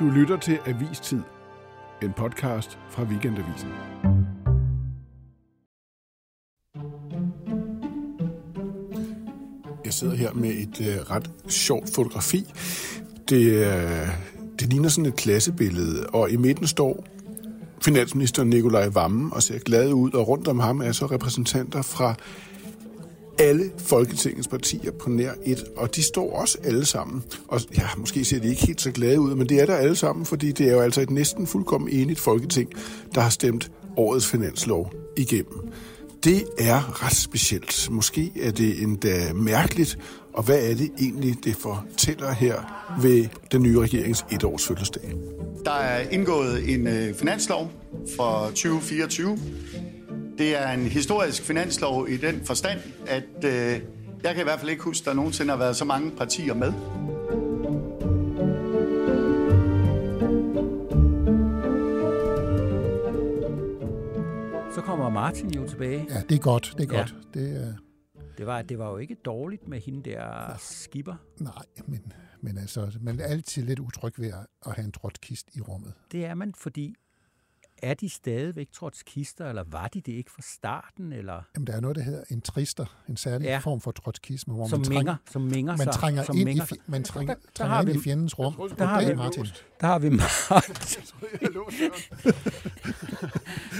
Du lytter til Avistid, en podcast fra Weekendavisen. Jeg sidder her med et øh, ret sjovt fotografi. Det, øh, det ligner sådan et klassebillede, og i midten står finansminister Nikolaj Vammen og ser glad ud, og rundt om ham er så repræsentanter fra alle Folketingets partier på nær et, og de står også alle sammen. Og ja, måske ser de ikke helt så glade ud, men det er der alle sammen, fordi det er jo altså et næsten fuldkommen enigt Folketing, der har stemt årets finanslov igennem. Det er ret specielt. Måske er det endda mærkeligt, og hvad er det egentlig, det fortæller her ved den nye regerings etårs fødselsdag? Der er indgået en øh, finanslov for 2024. Det er en historisk finanslov i den forstand, at øh, jeg kan i hvert fald ikke huske, at der nogensinde har været så mange partier med. Så kommer Martin jo tilbage. Ja, det er godt. Det er Ja. godt. Det er, Det var, det var jo ikke dårligt med hende der skipper. nej, men, men altså, man er altid lidt utryg ved at, have en trotskist i rummet. Det er man, fordi er de stadigvæk trods kister, eller var de det ikke fra starten, eller Jamen, der er noget, der hedder en trister, en særlig Ja. form for trotskisme, hvor som man trænger, som minger man trænger som ind, i, minger man trænger, Der- der trænger har ind vi- i fjendens rum. Der har vi- Martin. Der har vi Martin.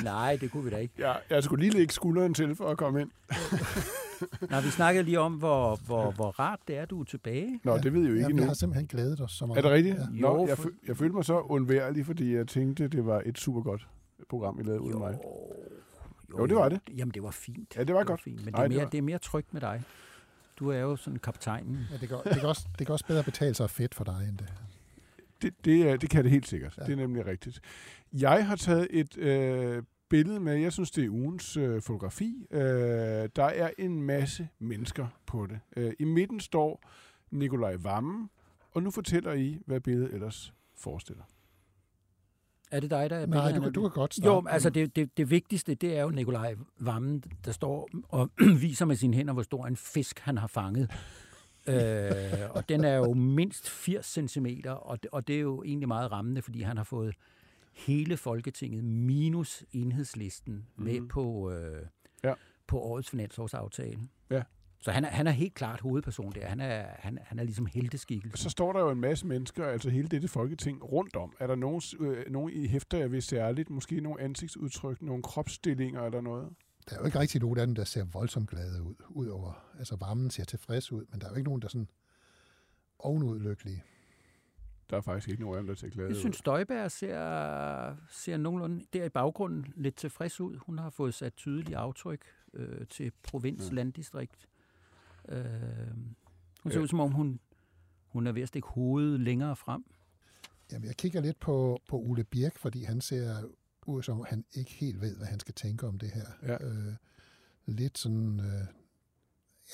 Nej, det kunne vi da ikke. Ja, jeg skulle lige lægge skulderen til for at komme ind. Nå, vi snakkede lige om, hvor, hvor, hvor rart det er, du er tilbage. Nå, det ved jeg jo Ja, ikke vi nu. har simpelthen glædet os så meget. Er det rigtigt? Ja. Nå, Jo, jeg, for- jeg følte mig så undværlig, fordi jeg tænkte, det var et super godt program, I lavede uden mig. Jo, det var det. Jamen, det var fint. Ja, det var godt. Fint. Men det Ej, er, det mere, var- det er mere trygt med dig. Du er jo sådan kaptajnen. Ja, det, kan, det, kan også, det kan også bedre betale sig fedt for dig end det. Det, det, er, det kan det helt sikkert. Ja. Ja. Det er nemlig rigtigt. Jeg har taget et øh, billede med, jeg synes, det er ugens øh, fotografi. Øh, der er en masse mennesker på det. Øh, I midten står Nikolaj Vammen, og nu fortæller I, hvad billedet ellers forestiller. Er det dig, der er Nej, du, kan- du kan godt starte. Jo, altså det, det, det vigtigste, det er jo Nikolaj Vammen, der står og viser med sine hænder, hvor stor en fisk han har fanget. øh, og den er jo mindst 80 cm, og, det- og det er jo egentlig meget rammende, fordi han har fået hele Folketinget minus enhedslisten mm. med på, øh, Ja. på årets finansårsaftale. Ja. Så han er, han er helt klart hovedperson der. Han er, han, han er ligesom helteskikkelse. Så står der jo en masse mennesker, altså hele dette folketing, rundt om. Er der nogen, øh, nogen I hæfter jeg ved særligt? Måske nogle ansigtsudtryk, nogle kropsstillinger eller noget? Der er jo ikke rigtig nogen af dem, der ser voldsomt glade ud. Udover, altså varmen ser tilfreds ud, men der er jo ikke nogen, der er sådan ovenud lykkelige. Der er faktisk ikke nogen af dem, der ser glade Jeg synes, Støjberg ser, ser nogenlunde der i baggrunden lidt tilfreds ud. Hun har fået sat tydelige aftryk øh, til provins, Ja. landdistrikt. Øh, hun ser Ja. ud, som om hun, hun er ved at stikke hovedet længere frem. Jamen, jeg kigger lidt på, på Ole Birk, fordi han ser ud som, om han ikke helt ved, hvad han skal tænke om det her. Ja. Øh, lidt sådan, øh,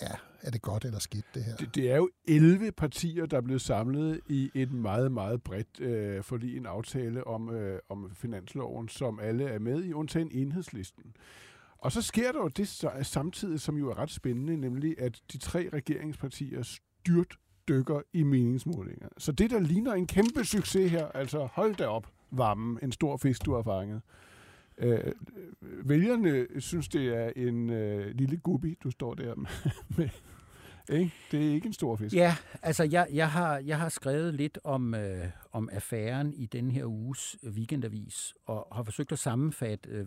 ja, er det godt eller skidt, det her? Det, det er jo 11 partier, der er blevet samlet i et meget, meget bredt øh, forlig, en aftale om, øh, om finansloven, som alle er med i, undtagen enhedslisten. Og så sker der jo det samtidig, som jo er ret spændende, nemlig at de tre regeringspartier styrt dykker i meningsmålinger. Så det, der ligner en kæmpe succes her, altså hold da op, varmen, en stor fisk, du har fanget. Øh, vælgerne synes, det er en øh, lille gubbi, du står der med. med ikke? Det er ikke en stor fisk. Ja, altså jeg, jeg, har, jeg har skrevet lidt om, øh, om affæren i den her uges weekendavis, og har forsøgt at sammenfatte, øh,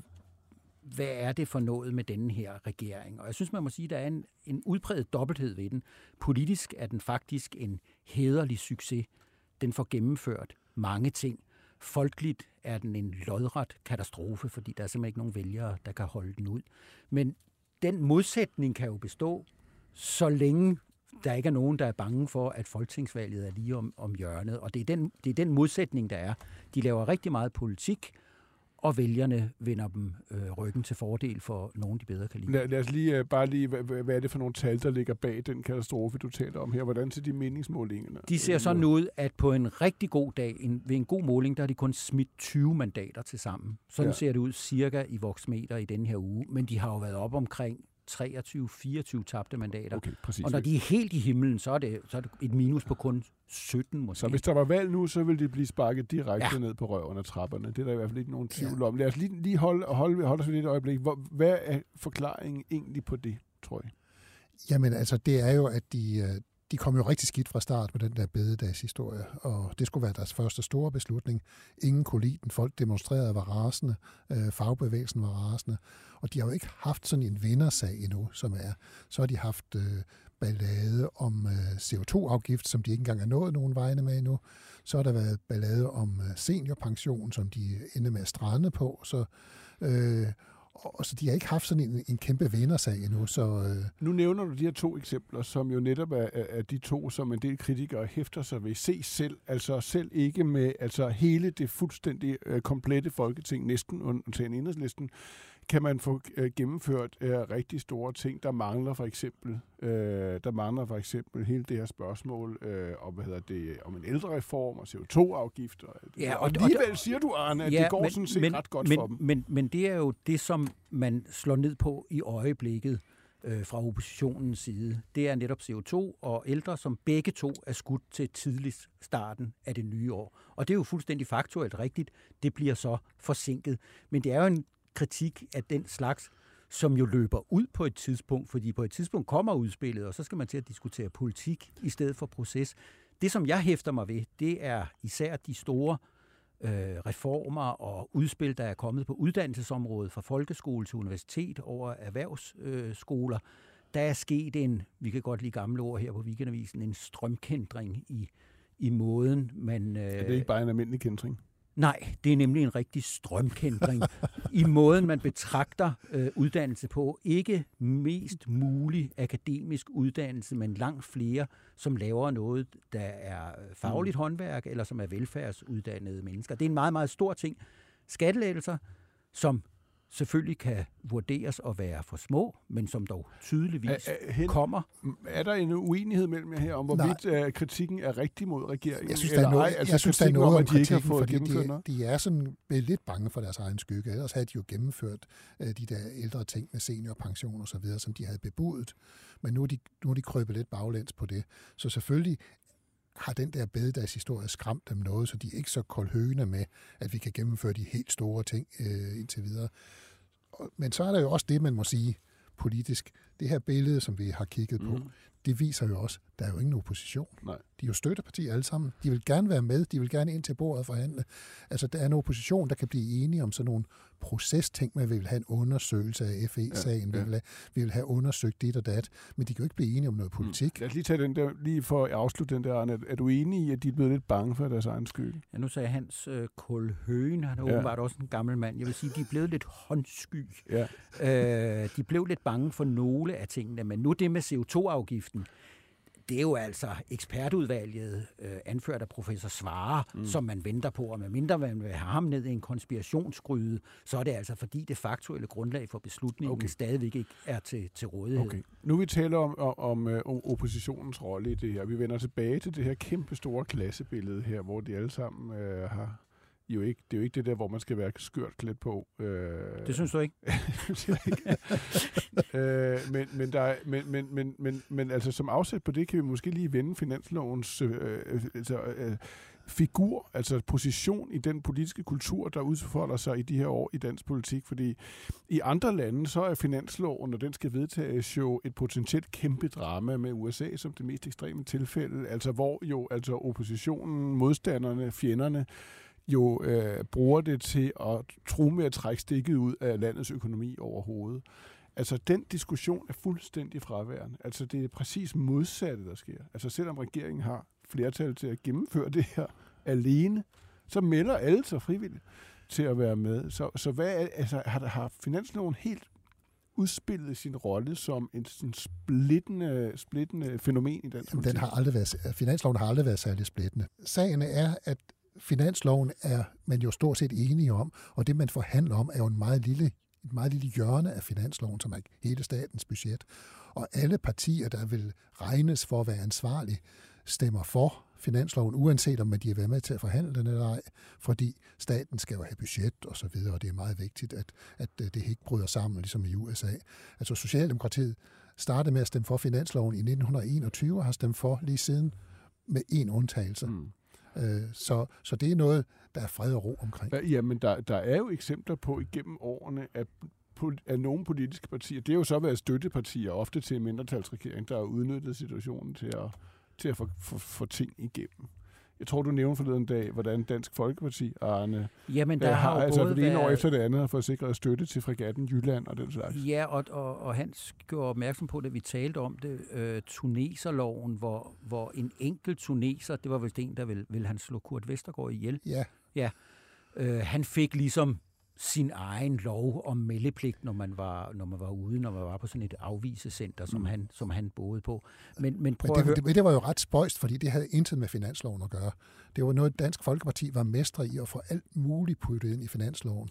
hvad er det for noget med denne her regering. Og jeg synes, man må sige, at der er en, en udpræget dobbelthed ved den. Politisk er den faktisk en hederlig succes. Den får gennemført mange ting. Folkeligt er den en lodret katastrofe, fordi der er simpelthen ikke nogen vælgere, der kan holde den ud. Men den modsætning kan jo bestå, så længe der ikke er nogen, der er bange for, at folketingsvalget er lige om, om hjørnet. Og det er, den, det er den modsætning, der er. De laver rigtig meget politik, og vælgerne vender dem øh, ryggen til fordel for nogen, de bedre kan lide. Lad, lad os lige, uh, bare lige, hvad, hvad er det for nogle tal, der ligger bag den katastrofe, du taler om her? Hvordan ser de meningsmålinger? De ser sådan ud, at på en rigtig god dag, en, ved en god måling, der har de kun smidt 20 mandater til sammen. Sådan Ja. ja. ser det ud cirka i voksmeter i den her uge. Men de har jo været op omkring 23-24 tabte mandater. Okay, præcis. Og når de er helt i himlen, så er det, så er det et minus på kun 17 måske. Så hvis der var valg nu, så ville de blive sparket direkte ja. ned på røven af trapperne. Det er der i hvert fald ikke nogen tvivl ja. om. Lad os lige, lige holde, holde, holde os lidt et øjeblik. Hvor, hvad er forklaringen egentlig på det, tror jeg? Jamen altså, det er jo, at de, øh, de kom jo rigtig skidt fra start med den der bededagshistorie, og det skulle være deres første store beslutning. Ingen kunne lide den. Folk demonstrerede var rasende. Øh, fagbevægelsen var rasende. Og de har jo ikke haft sådan en vindersag endnu, som er. Så har de haft øh, ballade om øh, CO2-afgift, som de ikke engang er nået nogen vegne med endnu. Så har der været ballade om øh, seniorpension, som de ender med at strande på. Så, øh, og så de har ikke haft sådan en, en kæmpe venersag endnu. Så, øh... Nu nævner du de her to eksempler, som jo netop er, er de to, som en del kritikere hæfter sig ved. Se selv, altså selv ikke med altså hele det fuldstændig øh, komplette folketing, næsten undtagen enhedslisten, kan man få øh, gennemført øh, rigtig store ting. Der mangler for eksempel, øh, der mangler for eksempel hele det her spørgsmål øh, om, hvad hedder det, om en ældrereform og CO2-afgifter. Ja, og, og alligevel siger du, Arne, at ja, det går men, sådan set men, ret godt men, for dem. Men, men det er jo det, som man slår ned på i øjeblikket øh, fra oppositionens side. Det er netop CO2 og ældre, som begge to er skudt til tidligst starten af det nye år. Og det er jo fuldstændig faktuelt rigtigt. Det bliver så forsinket. Men det er jo en kritik af den slags, som jo løber ud på et tidspunkt, fordi på et tidspunkt kommer udspillet, og så skal man til at diskutere politik i stedet for proces. Det, som jeg hæfter mig ved, det er især de store øh, reformer og udspil, der er kommet på uddannelsesområdet fra folkeskole til universitet over erhvervsskoler. Øh, der er sket en, vi kan godt lide gamle ord her på weekendavisen, en strømkendring i, i måden, man... Øh, er det ikke bare en almindelig kendring? Nej, det er nemlig en rigtig strømkændring i måden, man betragter øh, uddannelse på. Ikke mest mulig akademisk uddannelse, men langt flere, som laver noget, der er fagligt mm. håndværk, eller som er velfærdsuddannede mennesker. Det er en meget, meget stor ting. Skattelettelser, som selvfølgelig kan vurderes at være for små, men som dog tydeligvis er, er, hen, kommer. Er der en uenighed mellem jer her om, hvorvidt Nej. Øh, kritikken er rigtig mod regeringen? Jeg synes, der er noget, altså, jeg synes, der er noget om, at de ikke har fået gennemført de? De er sådan lidt bange for deres egen skygge. Ellers havde de jo gennemført uh, de der ældre ting med seniorpension og så videre, som de havde bebudet. Men nu er de, nu er de krøbet lidt baglæns på det. Så selvfølgelig har den der bededagshistorie skræmt dem noget, så de er ikke så koldhøne med, at vi kan gennemføre de helt store ting øh, indtil videre. Men så er der jo også det, man må sige politisk. Det her billede, som vi har kigget på, mm det viser jo også, der er jo ingen opposition. Nej. De er jo støttepartier alle sammen. De vil gerne være med. De vil gerne ind til bordet og forhandle. Altså, der er en opposition, der kan blive enige om sådan nogle procesting, med, at vi vil have en undersøgelse af FE-sagen, ja, ja. vi, vil have, vi vil have undersøgt dit og dat, men de kan jo ikke blive enige om noget politik. Mm. Lad os lige tage den der, lige for at afslutte den der, Arne. Er du enig i, at de er blevet lidt bange for deres egen skyld? Ja, nu sagde Hans øh, Kulhøen, han er ja. åbenbart også en gammel mand. Jeg vil sige, de er blevet lidt håndsky. Ja. Øh, de blev lidt bange for nogle af tingene, men nu det med CO2-afgiften, det er jo altså ekspertudvalget, øh, anført af professor Svare, mm. som man venter på, og medmindre man vil have ham ned i en konspirationsgryde, så er det altså fordi det faktuelle grundlag for beslutningen okay. stadigvæk ikke er til, til rådighed. Okay. Nu vi taler om, om, om, øh, om oppositionens rolle i det her. Vi vender tilbage til det her kæmpe store klassebillede her, hvor de alle sammen øh, har jo ikke, det er jo ikke det der, hvor man skal være skørt klædt på. Øh, det synes du ikke? øh, men, men, der er, men, men, men, men, men altså som afsæt på det, kan vi måske lige vende finanslovens øh, altså, øh, figur, altså position i den politiske kultur, der udfolder sig i de her år i dansk politik. Fordi i andre lande, så er finansloven, når den skal vedtages, jo et potentielt kæmpe drama med USA som det mest ekstreme tilfælde, altså hvor jo altså oppositionen, modstanderne, fjenderne, jo øh, bruger det til at tro med at trække stikket ud af landets økonomi overhovedet. Altså, den diskussion er fuldstændig fraværende. Altså, det er præcis modsatte, der sker. Altså, selvom regeringen har flertal til at gennemføre det her alene, så melder alle sig frivilligt til at være med. Så, så hvad er, altså, har, har finansloven helt udspillet sin rolle som en sådan splittende, splittende fænomen i dansk den har aldrig været, Finansloven har aldrig været særlig splittende. Sagen er, at finansloven er man jo stort set enige om, og det man forhandler om er jo en meget lille, et meget lille hjørne af finansloven, som er hele statens budget. Og alle partier, der vil regnes for at være ansvarlige, stemmer for finansloven, uanset om de er været med til at forhandle den eller ej, fordi staten skal jo have budget og så videre, og det er meget vigtigt, at, at øh, det ikke bryder sammen, ligesom i USA. Altså Socialdemokratiet startede med at stemme for finansloven i 1921 og har stemt for lige siden med en undtagelse. Mm. Øh, så, så det er noget, der er fred og ro omkring. Ja, men der, der er jo eksempler på igennem årene, at af nogle politiske partier, det har jo så været støttepartier, ofte til en mindretalsregering, der har udnyttet situationen til at, til at få, få, få ting igennem. Jeg tror, du nævnte forleden dag, hvordan Dansk Folkeparti, Arne, Jamen, der har, har altså både det ene år efter det andet har fået sikret støtte til fregatten Jylland og den slags. Ja, og, og, og Hans gjorde opmærksom på, da vi talte om det, øh, tuneserloven, hvor, hvor en enkelt tuneser, det var vist en, der ville, ville han slå Kurt Vestergaard ihjel. Ja. Ja. Øh, han fik ligesom sin egen lov om meldepligt, når man var, når man var ude, når man var på sådan et afvisecenter, som, mm. han, som han boede på. Men, men, prøv men, det, at høre... det, det var jo ret spøjst, fordi det havde intet med finansloven at gøre. Det var noget, Dansk Folkeparti var mestre i at få alt muligt puttet ind i finansloven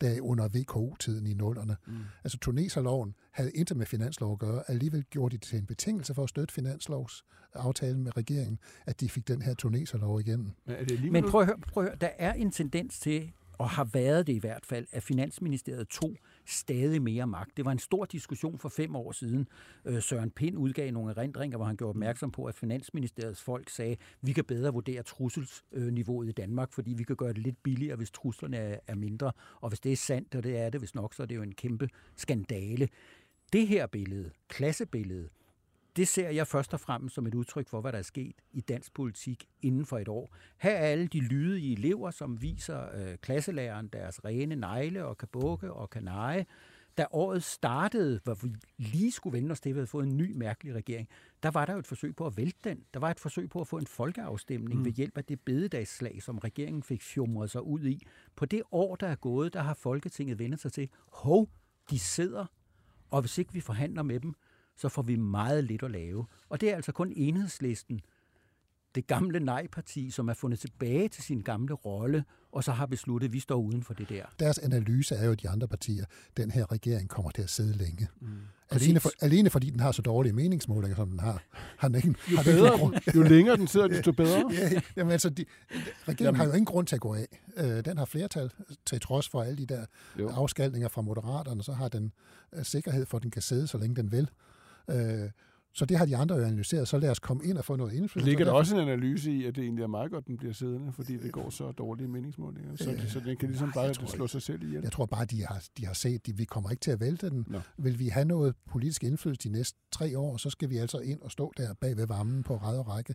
der under VKO-tiden i nullerne. Mm. Altså tuneserloven havde intet med finanslov at gøre. Alligevel gjorde de det til en betingelse for at støtte finanslovsaftalen med regeringen, at de fik den her tuneserlov igennem. Men, er det Men prøv at, høre, prøv at høre, der er en tendens til, og har været det i hvert fald, at Finansministeriet tog stadig mere magt. Det var en stor diskussion for fem år siden. Øh, Søren Pind udgav nogle erindringer, hvor han gjorde opmærksom på, at Finansministeriets folk sagde, at vi kan bedre vurdere trusselsniveauet i Danmark, fordi vi kan gøre det lidt billigere, hvis truslerne er mindre. Og hvis det er sandt, og det er det hvis nok, så er det jo en kæmpe skandale. Det her billede, klassebilledet, det ser jeg først og fremmest som et udtryk for, hvad der er sket i dansk politik inden for et år. Her er alle de lydige elever, som viser øh, klasselæreren deres rene negle og kan bukke og kan neje. Da året startede, hvor vi lige skulle vende os til, at vi havde fået en ny mærkelig regering, der var der jo et forsøg på at vælte den. Der var et forsøg på at få en folkeafstemning mm. ved hjælp af det bededagsslag, som regeringen fik fjumret sig ud i. På det år, der er gået, der har Folketinget vendt sig til, hov, de sidder, og hvis ikke vi forhandler med dem, så får vi meget lidt at lave. Og det er altså kun enhedslisten, det gamle nej-parti, som er fundet tilbage til sin gamle rolle, og så har besluttet, at vi står uden for det der. Deres analyse er jo, at de andre partier, den her regering kommer til at sidde længe. Mm. Alene, for, alene fordi den har så dårlige meningsmålinger, som den har. har den ikke, jo, har bedre, den jo længere den sidder, desto bedre. ja, jamen altså, de, regeringen jamen. har jo ingen grund til at gå af. Øh, den har flertal, til trods for alle de der jo. afskalninger fra moderaterne, så har den uh, sikkerhed for, at den kan sidde, så længe den vil. Øh, så det har de andre jo analyseret, så lad os komme ind og få noget indflydelse. Ligger der også en analyse i, at det egentlig er meget godt, den bliver siddende, fordi det går så dårlige meningsmålinger, så, øh, så den kan ligesom bare tror, slå sig selv ihjel? Jeg tror bare, de har, de har set, at vi kommer ikke til at vælte den. Nå. Vil vi have noget politisk indflydelse de næste tre år, så skal vi altså ind og stå der bag ved varmen på ræd og række.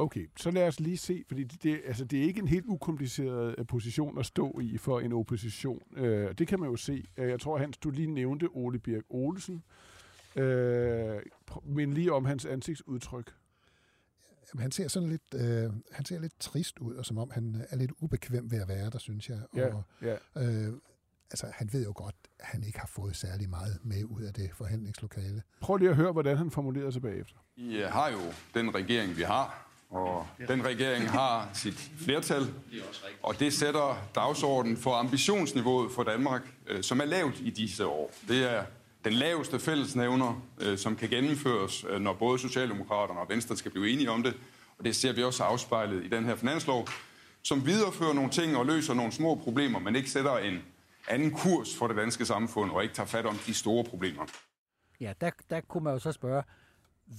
Okay, så lad os lige se, fordi det, det, altså, det er ikke en helt ukompliceret øh, position at stå i for en opposition. Øh, det kan man jo se. Øh, jeg tror, Hans, du lige nævnte Ole Birk Olsen, Øh, men lige om hans ansigtsudtryk. Jamen, han ser sådan lidt, øh, han ser lidt trist ud, og som om han er lidt ubekvem ved at være der, synes jeg. Ja, og, ja. Øh, altså, han ved jo godt, at han ikke har fået særlig meget med ud af det forhandlingslokale. Prøv lige at høre, hvordan han formulerede sig bagefter. Vi øh, har jo den regering, vi har, og den regering har sit flertal, og det sætter dagsordenen for ambitionsniveauet for Danmark, øh, som er lavt i disse år. Det er den laveste fællesnævner, øh, som kan gennemføres, øh, når både Socialdemokraterne og Venstre skal blive enige om det. Og det ser vi også afspejlet i den her finanslov, som viderefører nogle ting og løser nogle små problemer, men ikke sætter en anden kurs for det danske samfund og ikke tager fat om de store problemer. Ja, der, der kunne man jo så spørge,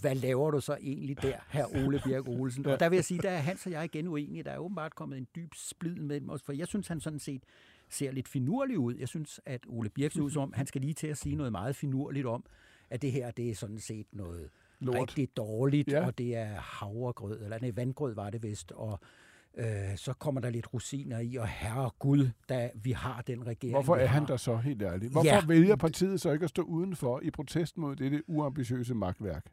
hvad laver du så egentlig der, her Ole Bjerg Olsen? Og der vil jeg sige, der er Hans og jeg igen uenige. Der er åbenbart kommet en dyb splid mellem os, for jeg synes, han sådan set ser lidt finurlig ud. Jeg synes, at Ole Birk ser ud som om, han skal lige til at sige noget meget finurligt om, at det her, det er sådan set noget Lort. rigtig dårligt, ja. og det er havregrød, eller nej, vandgrød var det vist, og øh, så kommer der lidt rosiner i, og herre Gud, da vi har den regering. Hvorfor er han der så helt ærligt? Hvorfor ja. vælger partiet så ikke at stå udenfor i protest mod dette uambitiøse magtværk?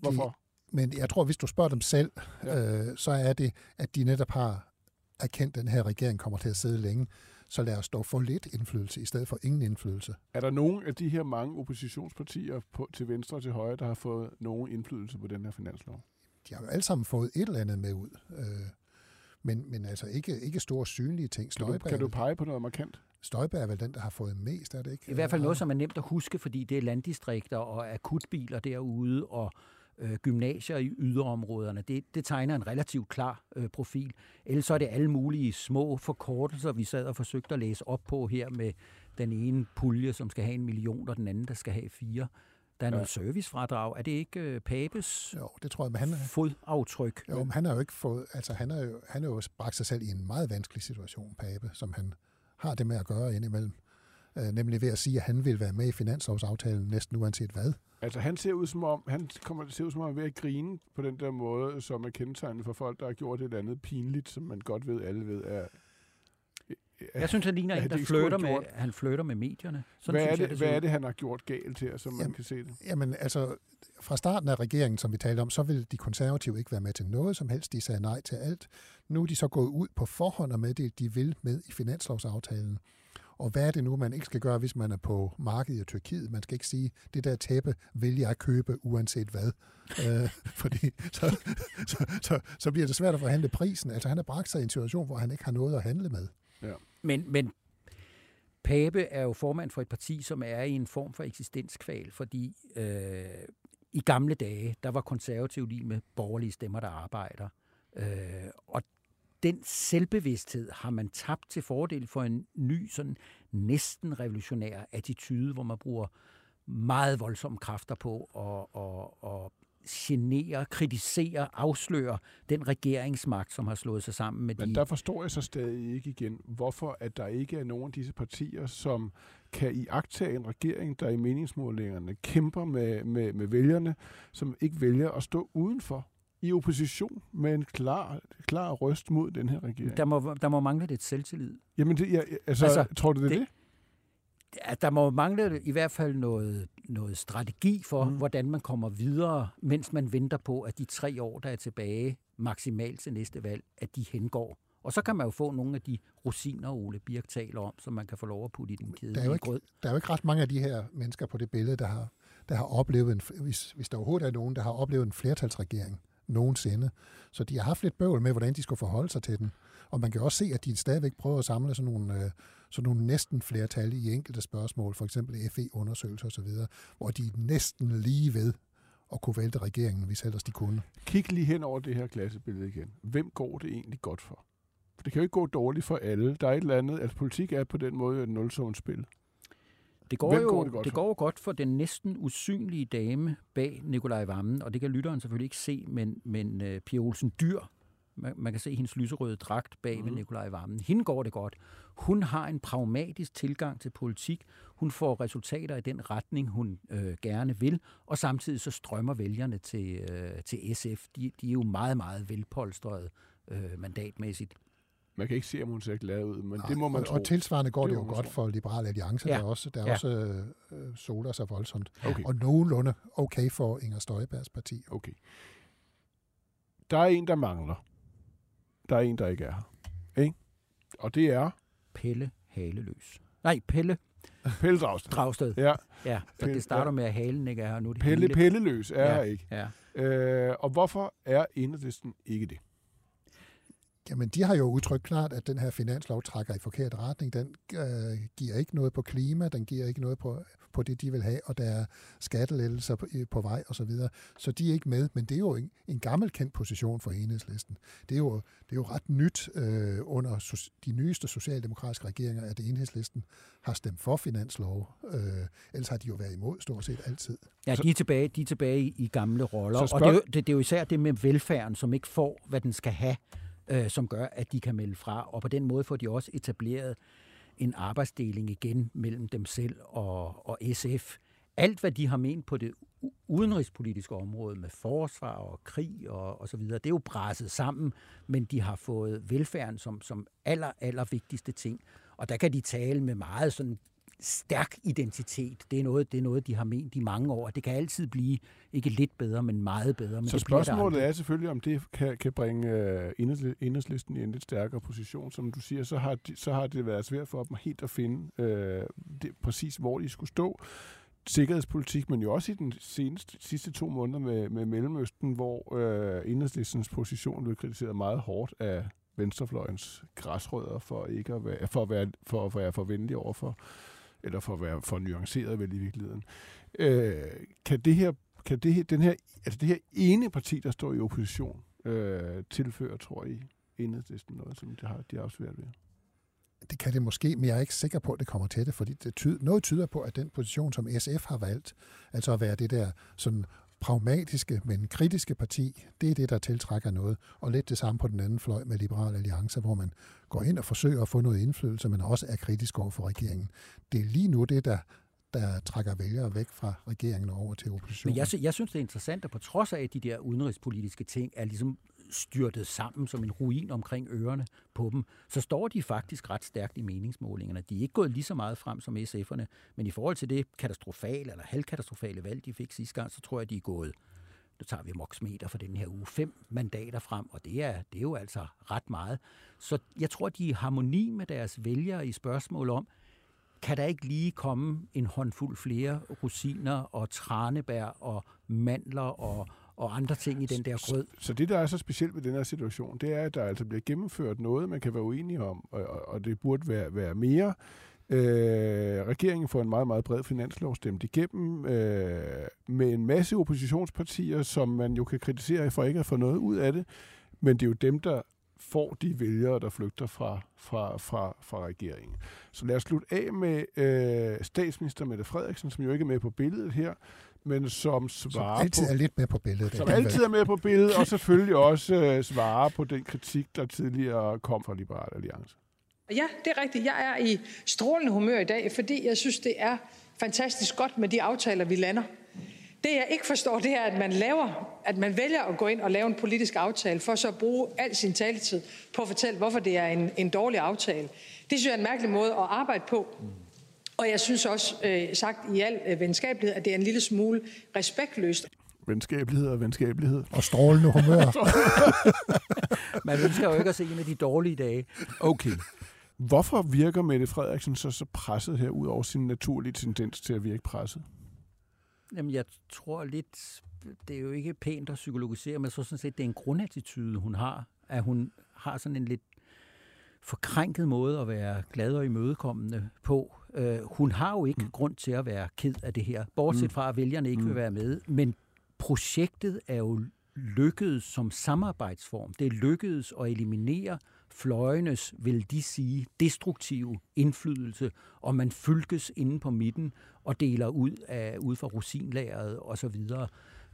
Hvorfor? De, men jeg tror, hvis du spørger dem selv, ja. øh, så er det, at de netop har erkendt, at den her regering kommer til at sidde længe. Så lad os dog få lidt indflydelse, i stedet for ingen indflydelse. Er der nogen af de her mange oppositionspartier på, til venstre og til højre, der har fået nogen indflydelse på den her finanslov? De har jo alle sammen fået et eller andet med ud. Øh, men, men altså ikke, ikke store synlige ting. Støjberg, kan, du, kan du pege på noget markant? Støjberg er vel den, der har fået mest, er det ikke? I hvert fald noget, som er nemt at huske, fordi det er landdistrikter og akutbiler derude, og øh, gymnasier i yderområderne. Det, det tegner en relativt klar øh, profil. Ellers så er det alle mulige små forkortelser, vi sad og forsøgte at læse op på her med den ene pulje, som skal have en million, og den anden, der skal have fire. Der er noget ja. servicefradrag. Er det ikke øh, Papes jo, det tror jeg, men han, fodaftryk? Jo, men han har jo ikke fået, altså han har jo, han har jo bragt sig selv i en meget vanskelig situation, Pape, som han har det med at gøre indimellem. Øh, nemlig ved at sige, at han vil være med i finanslovsaftalen næsten uanset hvad. Altså han ser ud som om, han kommer til at se ud som om, han er ved at grine på den der måde, som er kendetegnet for folk, der har gjort et eller andet pinligt, som man godt ved, alle ved er jeg synes, han ligner en, der flytter med, han flytter med medierne. Sådan hvad, er det, jeg, det hvad er det, han har gjort galt her, som jamen, man kan se det? Jamen, altså, fra starten af regeringen, som vi talte om, så ville de konservative ikke være med til noget som helst. De sagde nej til alt. Nu er de så gået ud på forhånd og med det, de vil med i finanslovsaftalen. Og hvad er det nu, man ikke skal gøre, hvis man er på markedet i Tyrkiet? Man skal ikke sige, det der tæppe vil jeg købe uanset hvad. øh, fordi så, så, så, så bliver det svært at forhandle prisen. Altså han har bragt sig i en situation, hvor han ikke har noget at handle med. Ja. Men, men Pape er jo formand for et parti, som er i en form for eksistenskval, fordi øh, i gamle dage, der var konservativ lige med borgerlige stemmer, der arbejder. Øh, og den selvbevidsthed har man tabt til fordel for en ny, sådan næsten revolutionær attitude, hvor man bruger meget voldsomme kræfter på at, at, at genere, kritisere, afsløre den regeringsmagt, som har slået sig sammen med Men de... Men der forstår jeg så stadig ikke igen, hvorfor at der ikke er nogen af disse partier, som kan i agtage en regering, der i meningsmålingerne kæmper med, med, med vælgerne, som ikke vælger at stå udenfor i opposition med en klar, klar røst mod den her regering. Der må, der må mangle lidt selvtillid. Jamen, det, jeg, altså, altså, tror du det, det er det? at der må mangle i hvert fald noget, noget strategi for, mm. hvordan man kommer videre, mens man venter på, at de tre år, der er tilbage maksimalt til næste valg, at de hengår. Og så kan man jo få nogle af de rosiner, Ole Birk taler om, som man kan få lov at putte i den kæde. Der er, jo ikke, der er jo ikke ret mange af de her mennesker på det billede, der har, der har oplevet, en, hvis, hvis der overhovedet er nogen, der har oplevet en flertalsregering nogensinde. Så de har haft lidt bøvl med, hvordan de skulle forholde sig til den. Og man kan også se, at de stadigvæk prøver at samle sådan nogle, øh, sådan nogle næsten flertal i enkelte spørgsmål, for eksempel FE-undersøgelser osv., hvor de er næsten lige ved at kunne vælte regeringen, hvis ellers de kunne. Kig lige hen over det her klassebillede igen. Hvem går det egentlig godt for? For det kan jo ikke gå dårligt for alle. Der er et eller andet, altså politik er på den måde et nulsumspil. Det går, jo, går det, godt det går jo godt for den næsten usynlige dame bag Nikolaj Vammen, og det kan lytteren selvfølgelig ikke se, men, men uh, Pia Olsen Dyr, man, man kan se hendes lyserøde dragt bag mm. ved mhm. Nikolaj Vammen. Hende går det godt. Hun har en pragmatisk tilgang til politik. Hun får resultater i den retning, hun øh, gerne vil, og samtidig så strømmer vælgerne til, øh, til SF. De, de er jo meget, meget velpolstrede øh, mandatmæssigt. Man kan ikke se, om hun ser glad ud, men ja, det må man og, tro. Og tilsvarende går det, det jo godt tro. for Liberale Alliance. Ja. Der er også, der er ja. også øh, soler sig voldsomt. Okay. Og nogenlunde okay for Inger Støjbergs parti. Okay. Der er en, der mangler. Der er en, der ikke er her. Ikke? Og det er... Pelle Haleløs. Nej, Pelle Pelle Dragsted. Dragsted. Ja. ja så Pelle, det starter ja. med, at halen ikke er her nu. Det Pelle hele... Pelleløs er ja. her ikke. Ja. Øh, og hvorfor er enhedslisten ikke det? Jamen, de har jo udtrykt klart, at den her finanslov trækker i forkert retning. Den øh, giver ikke noget på klima, den giver ikke noget på, på det, de vil have, og der er skattelettelser på, på vej osv. Så, videre. så de er ikke med, men det er jo en, en gammel kendt position for enhedslisten. Det er jo, det er jo ret nyt øh, under so, de nyeste socialdemokratiske regeringer, at enhedslisten har stemt for finanslov. Øh, ellers har de jo været imod stort set altid. Ja, de er tilbage, de er tilbage i gamle roller, spørg... og det er, jo, det, det er jo især det med velfærden, som ikke får, hvad den skal have øh, som gør, at de kan melde fra. Og på den måde får de også etableret en arbejdsdeling igen mellem dem selv og, og SF. Alt, hvad de har ment på det udenrigspolitiske område med forsvar og krig og, og så videre, det er jo presset sammen, men de har fået velfærden som, som aller, aller vigtigste ting. Og der kan de tale med meget sådan stærk identitet. Det er, noget, det er noget, de har ment i mange år. Det kan altid blive ikke lidt bedre, men meget bedre. Men så det spørgsmålet er selvfølgelig, om det kan, kan bringe uh, enhedslisten i en lidt stærkere position. Som du siger, så har, de, så har det været svært for dem helt at finde uh, det, præcis, hvor de skulle stå sikkerhedspolitik, men jo også i den seneste, sidste to måneder med, med Mellemøsten, hvor uh, enhedslistens position blev kritiseret meget hårdt af venstrefløjens græsrødder for ikke at være for at være for at være for venlig over for eller for at være for nuanceret vel i virkeligheden. Øh, kan det her kan det, her, den her, altså det her ene parti, der står i opposition, øh, tilføre, tror I, enhedslisten noget, som de har, de har svært ved? Det kan det måske, men jeg er ikke sikker på, at det kommer til det, fordi det tyder, noget tyder på, at den position, som SF har valgt, altså at være det der sådan pragmatiske, men kritiske parti, det er det, der tiltrækker noget. Og lidt det samme på den anden fløj med Liberal Alliance, hvor man går ind og forsøger at få noget indflydelse, men også er kritisk over for regeringen. Det er lige nu det, der der trækker vælgere væk fra regeringen over til oppositionen. Men jeg, jeg synes, det er interessant, at på trods af, at de der udenrigspolitiske ting er ligesom styrtet sammen som en ruin omkring ørerne på dem, så står de faktisk ret stærkt i meningsmålingerne. De er ikke gået lige så meget frem som SF'erne, men i forhold til det katastrofale eller halvkatastrofale valg, de fik sidste gang, så tror jeg, de er gået nu tager vi moksmeter for den her uge, fem mandater frem, og det er, det er jo altså ret meget. Så jeg tror, de er i harmoni med deres vælgere i spørgsmål om, kan der ikke lige komme en håndfuld flere rosiner og tranebær og mandler og, og andre ting i den der grød. Så, så det, der er så specielt ved den her situation, det er, at der altså bliver gennemført noget, man kan være uenig om, og, og, det burde være, være mere. Øh, regeringen får en meget, meget bred finanslov stemt igennem øh, med en masse oppositionspartier, som man jo kan kritisere for ikke at få noget ud af det, men det er jo dem, der får de vælgere, der flygter fra, fra, fra, fra regeringen. Så lad os slutte af med øh, statsminister Mette Frederiksen, som jo ikke er med på billedet her, men som svarer som altid på, er lidt med på billedet. Som altid er med på billedet, og selvfølgelig også øh, svarer på den kritik, der tidligere kom fra Liberal Alliance. Ja, det er rigtigt. Jeg er i strålende humør i dag, fordi jeg synes, det er fantastisk godt med de aftaler, vi lander. Det jeg ikke forstår, det er, at man laver, at man vælger at gå ind og lave en politisk aftale, for så at bruge al sin taletid på at fortælle, hvorfor det er en, en dårlig aftale. Det synes jeg er en mærkelig måde at arbejde på. Og jeg synes også, øh, sagt i al øh, venskabelighed, at det er en lille smule respektløst. Venskabelighed og venskabelighed. Og strålende humør. Man ønsker jo ikke at se en af de dårlige dage. Okay. Hvorfor virker Mette Frederiksen så, så presset her, ud over sin naturlige tendens til at virke presset? Jamen, jeg tror lidt, det er jo ikke pænt at psykologisere, men så sådan set, det er en grundattitude, hun har. At hun har sådan en lidt forkrænket måde at være glad og imødekommende på. Uh, hun har jo ikke mm. grund til at være ked af det her, bortset mm. fra, at vælgerne ikke mm. vil være med. Men projektet er jo lykkedes som samarbejdsform. Det lykkedes at eliminere fløjenes, vil de sige, destruktive indflydelse, og man fylkes inde på midten og deler ud, af, ud fra rosinlæret osv.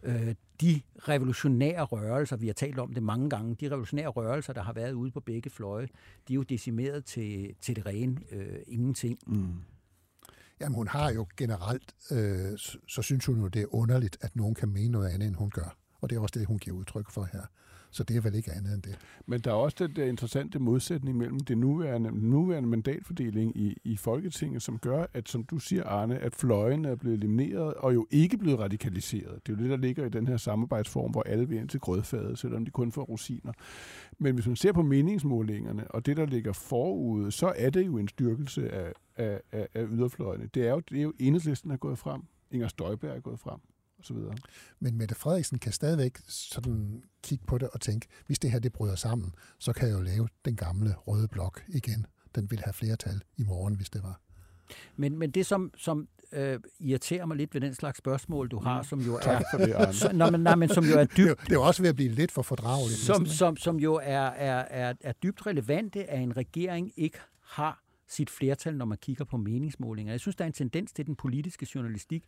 Øh, de revolutionære rørelser, vi har talt om det mange gange, de revolutionære rørelser, der har været ude på begge fløje, de er jo decimeret til, til det rene øh, ingenting. Mm. Jamen hun har jo generelt, øh, så, så synes hun jo, det er underligt, at nogen kan mene noget andet, end hun gør. Og det er også det, hun giver udtryk for her. Så det er vel ikke andet end det. Men der er også den der interessante modsætning mellem det nuværende, nuværende mandatfordeling i, i Folketinget, som gør, at som du siger, Arne, at fløjen er blevet elimineret og jo ikke blevet radikaliseret. Det er jo det, der ligger i den her samarbejdsform, hvor alle vil ind til grødfadet, selvom de kun får rosiner. Men hvis man ser på meningsmålingerne og det, der ligger forude, så er det jo en styrkelse af, af, af, af yderfløjene. Det er jo, det er jo enhedslisten er gået frem. Inger Støjberg er gået frem osv. Men Mette Frederiksen kan stadigvæk sådan kigge på det og tænke, hvis det her det bryder sammen, så kan jeg jo lave den gamle røde blok igen. Den vil have flertal i morgen, hvis det var. Men, men det, som, som øh, irriterer mig lidt ved den slags spørgsmål, du har, mm. som jo er... for det, så, nå, men, nej, men som jo er dybt... Det, det er også ved at blive lidt for fordrageligt. Som, som, som jo er, er, er, er dybt relevante, at en regering ikke har sit flertal, når man kigger på meningsmålinger. Jeg synes, der er en tendens til den politiske journalistik,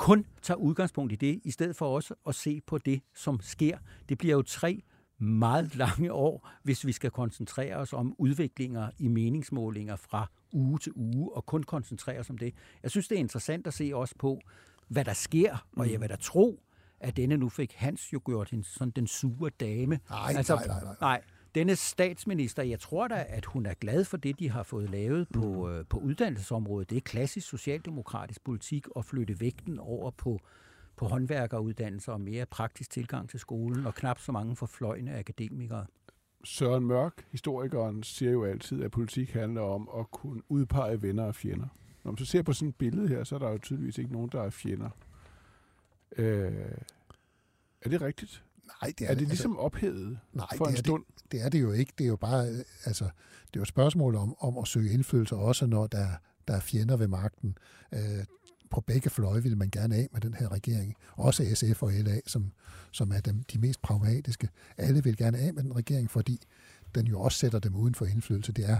kun tager udgangspunkt i det, i stedet for også at se på det, som sker. Det bliver jo tre meget lange år, hvis vi skal koncentrere os om udviklinger i meningsmålinger fra uge til uge, og kun koncentrere os om det. Jeg synes, det er interessant at se også på, hvad der sker, og jeg mm. vil da tro, at denne nu fik Hans jo gjort en, sådan den sure dame. Nej, altså, nej, nej, nej. nej denne statsminister, jeg tror da, at hun er glad for det, de har fået lavet på, mm. øh, på uddannelsesområdet. Det er klassisk socialdemokratisk politik at flytte vægten over på, på håndværkeruddannelser og mere praktisk tilgang til skolen, og knap så mange forfløjende akademikere. Søren Mørk, historikeren, siger jo altid, at politik handler om at kunne udpege venner og fjender. Når man så ser på sådan et billede her, så er der jo tydeligvis ikke nogen, der er fjender. Øh, er det rigtigt? Nej, det er, er det ligesom altså, ophævet nej, for det en stund? Det, det er det jo ikke. Det er jo bare, altså, det er jo et spørgsmål om, om at søge indflydelse, også når der, der er fjender ved magten. Øh, på begge fløje vil man gerne af med den her regering. Også SF og LA, som, som er dem, de mest pragmatiske. Alle vil gerne af med den regering, fordi den jo også sætter dem uden for indflydelse. Det er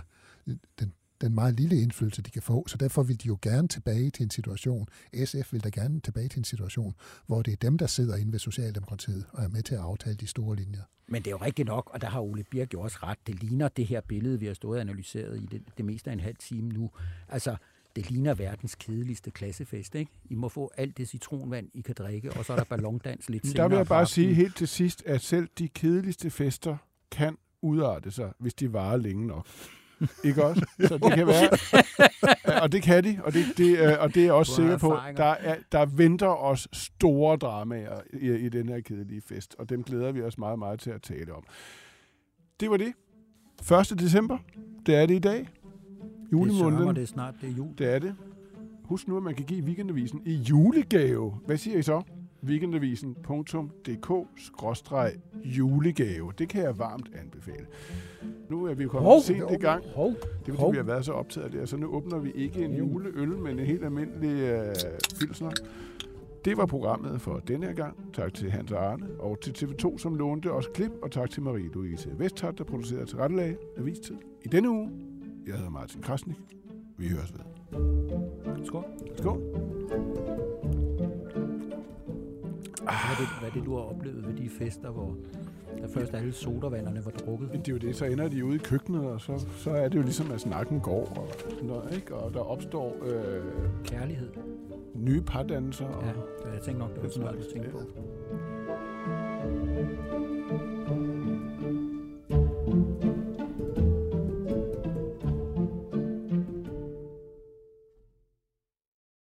den, den meget lille indflydelse, de kan få. Så derfor vil de jo gerne tilbage til en situation, SF vil da gerne tilbage til en situation, hvor det er dem, der sidder inde ved Socialdemokratiet og er med til at aftale de store linjer. Men det er jo rigtigt nok, og der har Ole Birk jo også ret. Det ligner det her billede, vi har stået og analyseret i det, det meste af en halv time nu. Altså, det ligner verdens kedeligste klassefest, ikke? I må få alt det citronvand, I kan drikke, og så er der ballondans lidt senere. Der vil jeg bare sige helt til sidst, at selv de kedeligste fester kan udarte sig, hvis de varer længe nok. Ikke også? Så det kan være, og det kan de, og det, det, øh, og det er jeg også sikker på. Der, er, der venter os store dramaer i, i den her kedelige fest, og dem glæder vi os meget, meget til at tale om. Det var det. 1. december, det er det i dag. Julemåneden. Det, det er snart, det er jul. Det er det. Husk nu, at man kan give weekendavisen i julegave. Hvad siger I så? weekendavisen.dk-julegave. Det kan jeg varmt anbefale. Nu er vi kommet hov, sent i gang. Hov, det er fordi, vi har været så optaget af det. Så nu åbner vi ikke en juleøl, men en helt almindelig uh, pilsner. Det var programmet for denne her gang. Tak til Hans Arne og til TV2, som lånte os klip, og tak til Marie-Louise Vesthat, der producerede til rettelag Avistid. I denne uge, jeg hedder Martin Krasnik. Vi høres ved. Skål. Skål. Hvad er, det, hvad det, du har oplevet ved de fester, hvor der først alle sodavanderne var drukket? Det er jo det, så ender de ude i køkkenet, og så, så er det jo ligesom, at snakken går, og, noget, ikke? og der opstår... Øh, Kærlighed. Nye pardannelser. Ja, jeg tænkte nok, det var sådan noget, du tænkte på.